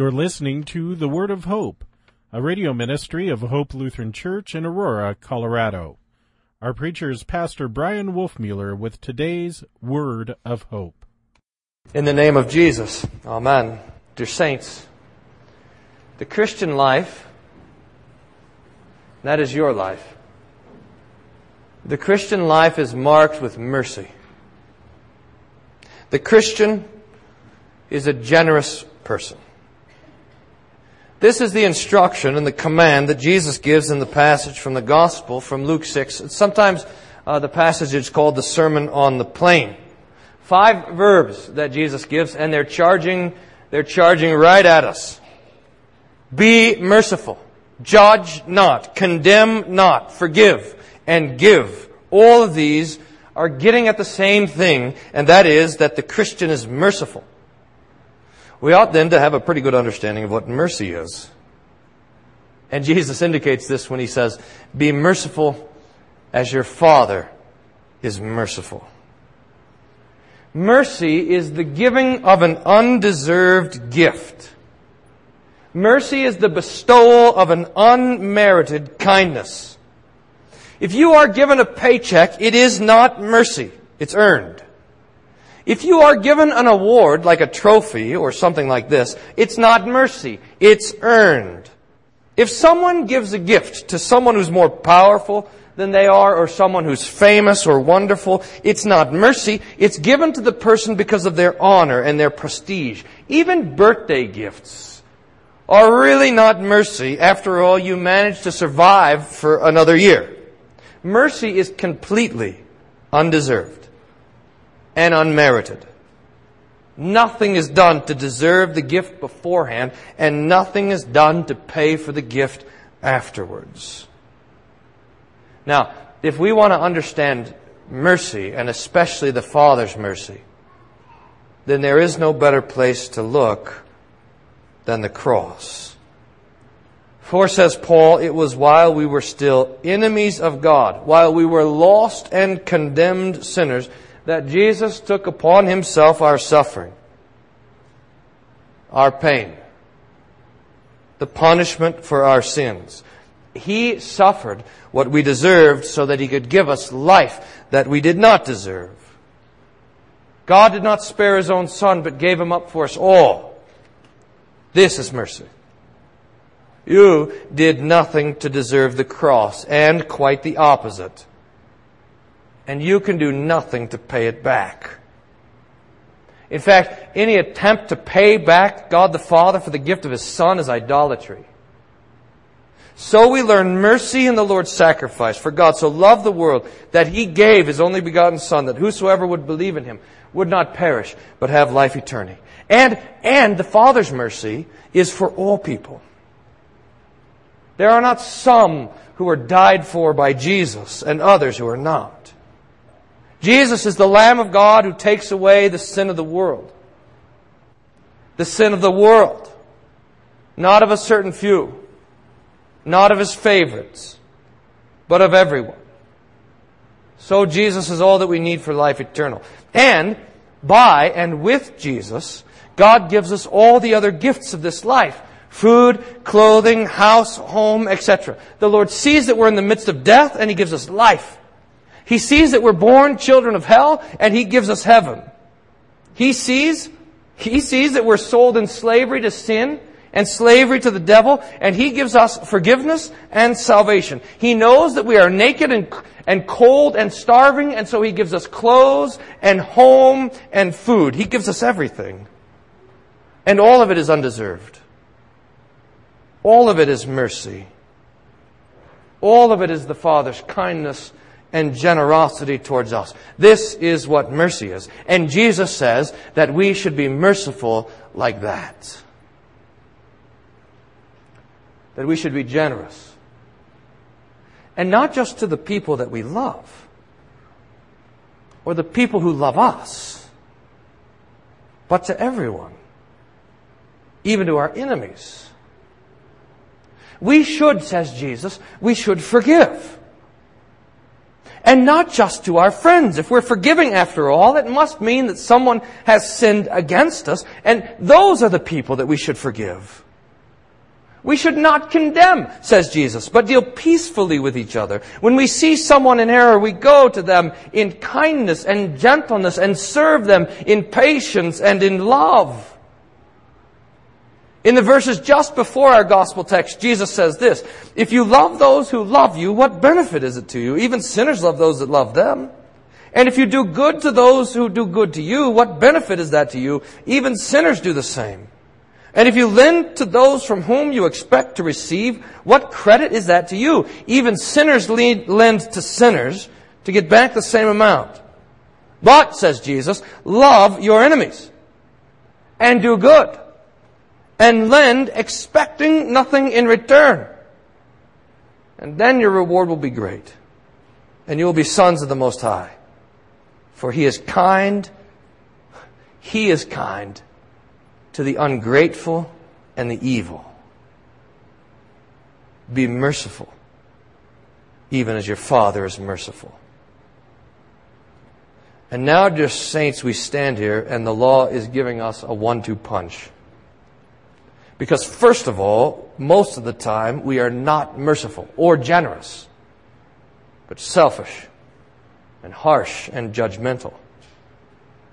You're listening to The Word of Hope, a radio ministry of Hope Lutheran Church in Aurora, Colorado. Our preacher is Pastor Brian Wolfmueller with today's Word of Hope. In the name of Jesus, Amen. Dear saints, the Christian life, that is your life. The Christian life is marked with mercy. The Christian is a generous person. This is the instruction and the command that Jesus gives in the passage from the Gospel from Luke 6. Sometimes uh, the passage is called the Sermon on the Plain. Five verbs that Jesus gives, and they're charging, they're charging right at us. Be merciful. Judge not. Condemn not. Forgive. And give. All of these are getting at the same thing, and that is that the Christian is merciful. We ought then to have a pretty good understanding of what mercy is. And Jesus indicates this when he says, Be merciful as your Father is merciful. Mercy is the giving of an undeserved gift. Mercy is the bestowal of an unmerited kindness. If you are given a paycheck, it is not mercy. It's earned. If you are given an award, like a trophy or something like this, it's not mercy. It's earned. If someone gives a gift to someone who's more powerful than they are or someone who's famous or wonderful, it's not mercy. It's given to the person because of their honor and their prestige. Even birthday gifts are really not mercy. After all, you managed to survive for another year. Mercy is completely undeserved and unmerited. Nothing is done to deserve the gift beforehand, and nothing is done to pay for the gift afterwards. Now, if we want to understand mercy, and especially the Father's mercy, then there is no better place to look than the cross. For, says Paul, it was while we were still enemies of God, while we were lost and condemned sinners, that Jesus took upon himself our suffering, our pain, the punishment for our sins. He suffered what we deserved so that he could give us life that we did not deserve. God did not spare his own son, but gave him up for us all. This is mercy. You did nothing to deserve the cross, and quite the opposite. And you can do nothing to pay it back. In fact, any attempt to pay back God the Father for the gift of His Son is idolatry. So we learn mercy in the Lord's sacrifice. For God so loved the world that He gave His only begotten Son, that whosoever would believe in Him would not perish, but have life eternal. And, and the Father's mercy is for all people. There are not some who are died for by Jesus and others who are not. Jesus is the Lamb of God who takes away the sin of the world. The sin of the world. Not of a certain few. Not of his favorites. But of everyone. So Jesus is all that we need for life eternal. And by and with Jesus, God gives us all the other gifts of this life food, clothing, house, home, etc. The Lord sees that we're in the midst of death and He gives us life. He sees that we're born children of hell and He gives us heaven. He sees, He sees that we're sold in slavery to sin and slavery to the devil and He gives us forgiveness and salvation. He knows that we are naked and, and cold and starving and so He gives us clothes and home and food. He gives us everything. And all of it is undeserved. All of it is mercy. All of it is the Father's kindness and generosity towards us. This is what mercy is. And Jesus says that we should be merciful like that. That we should be generous. And not just to the people that we love, or the people who love us, but to everyone, even to our enemies. We should, says Jesus, we should forgive. And not just to our friends. If we're forgiving after all, it must mean that someone has sinned against us, and those are the people that we should forgive. We should not condemn, says Jesus, but deal peacefully with each other. When we see someone in error, we go to them in kindness and gentleness and serve them in patience and in love. In the verses just before our gospel text, Jesus says this, If you love those who love you, what benefit is it to you? Even sinners love those that love them. And if you do good to those who do good to you, what benefit is that to you? Even sinners do the same. And if you lend to those from whom you expect to receive, what credit is that to you? Even sinners lend to sinners to get back the same amount. But, says Jesus, love your enemies and do good and lend expecting nothing in return. And then your reward will be great. And you will be sons of the Most High. For He is kind. He is kind to the ungrateful and the evil. Be merciful, even as your Father is merciful. And now, dear saints, we stand here and the law is giving us a one-two punch. Because first of all, most of the time we are not merciful or generous, but selfish and harsh and judgmental.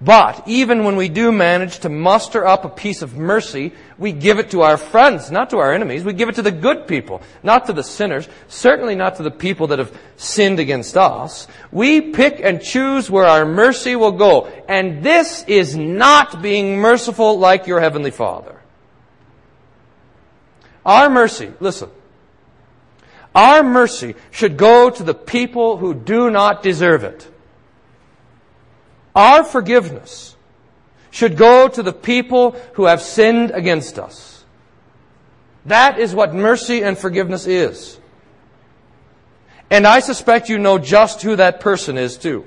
But even when we do manage to muster up a piece of mercy, we give it to our friends, not to our enemies. We give it to the good people, not to the sinners, certainly not to the people that have sinned against us. We pick and choose where our mercy will go. And this is not being merciful like your Heavenly Father. Our mercy, listen, our mercy should go to the people who do not deserve it. Our forgiveness should go to the people who have sinned against us. That is what mercy and forgiveness is. And I suspect you know just who that person is too.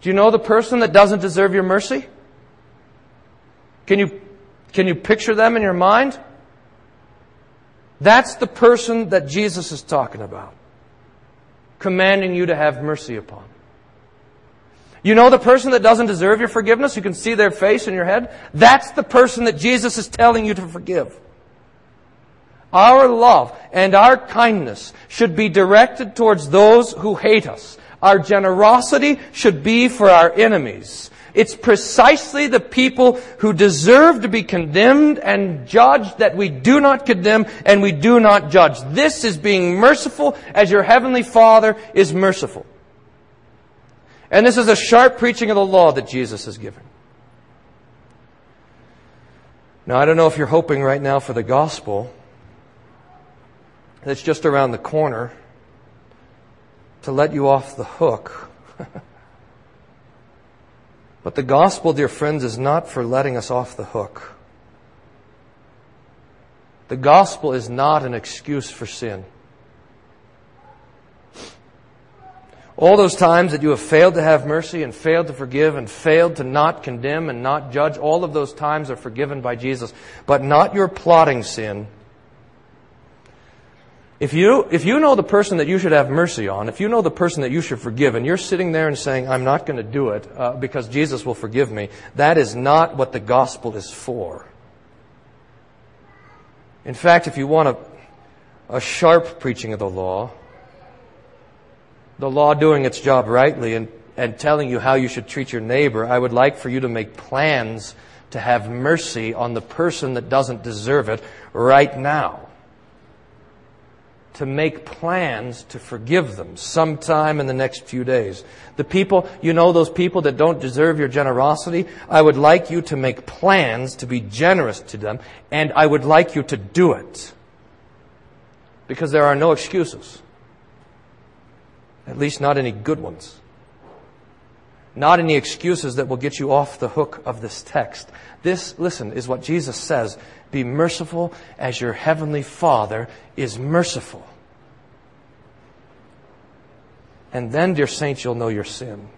Do you know the person that doesn't deserve your mercy? Can you, can you picture them in your mind? That's the person that Jesus is talking about, commanding you to have mercy upon. You know the person that doesn't deserve your forgiveness? You can see their face in your head? That's the person that Jesus is telling you to forgive. Our love and our kindness should be directed towards those who hate us. Our generosity should be for our enemies. It's precisely the people who deserve to be condemned and judged that we do not condemn and we do not judge. This is being merciful as your heavenly Father is merciful. And this is a sharp preaching of the law that Jesus has given. Now, I don't know if you're hoping right now for the gospel that's just around the corner to let you off the hook. But the gospel, dear friends, is not for letting us off the hook. The gospel is not an excuse for sin. All those times that you have failed to have mercy and failed to forgive and failed to not condemn and not judge, all of those times are forgiven by Jesus. But not your plotting sin if you, if you know the person that you should have mercy on, if you know the person that you should forgive, and you're sitting there and saying, I'm not going to do it uh, because Jesus will forgive me, that is not what the gospel is for. In fact, if you want a, a sharp preaching of the law, the law doing its job rightly and, and telling you how you should treat your neighbor, I would like for you to make plans to have mercy on the person that doesn't deserve it right now to make plans to forgive them sometime in the next few days. The people, you know those people that don't deserve your generosity? I would like you to make plans to be generous to them, and I would like you to do it. Because there are no excuses. At least not any good ones. Not any excuses that will get you off the hook of this text. This, listen, is what Jesus says. Be merciful as your heavenly Father is merciful. And then, dear saints, you'll know your sin.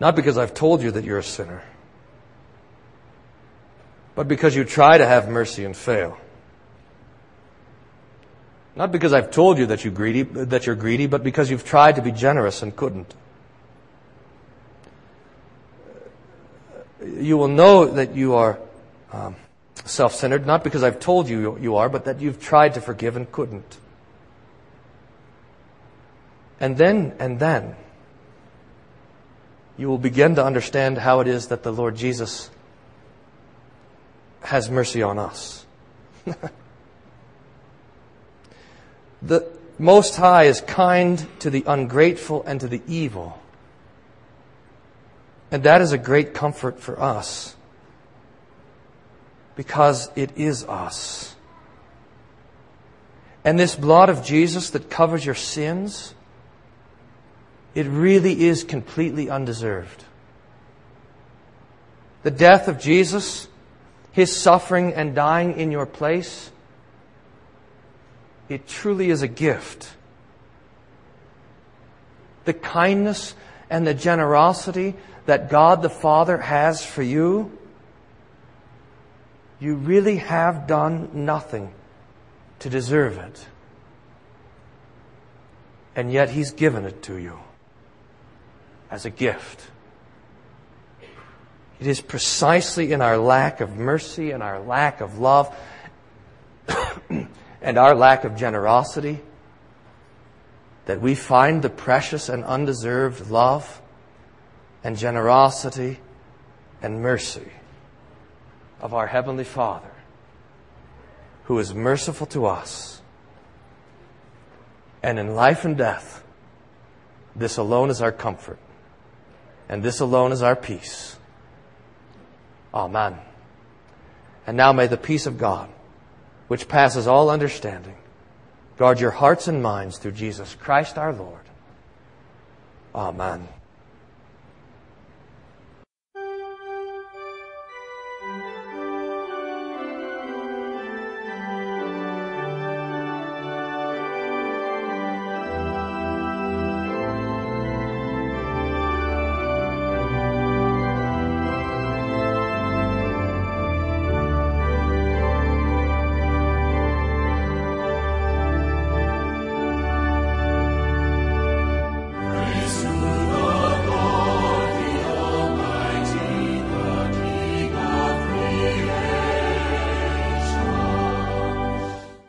Not because I've told you that you're a sinner, but because you try to have mercy and fail. Not because I've told you that, you greedy, that you're greedy, but because you've tried to be generous and couldn't. You will know that you are um, self centered, not because I've told you you are, but that you've tried to forgive and couldn't. And then, and then, you will begin to understand how it is that the Lord Jesus has mercy on us. the Most High is kind to the ungrateful and to the evil. And that is a great comfort for us because it is us. And this blood of Jesus that covers your sins, it really is completely undeserved. The death of Jesus, His suffering and dying in your place, it truly is a gift. The kindness and the generosity that God the Father has for you, you really have done nothing to deserve it. And yet He's given it to you as a gift. It is precisely in our lack of mercy and our lack of love and our lack of generosity that we find the precious and undeserved love and generosity and mercy of our Heavenly Father, who is merciful to us. And in life and death, this alone is our comfort, and this alone is our peace. Amen. And now may the peace of God, which passes all understanding, guard your hearts and minds through Jesus Christ our Lord. Amen.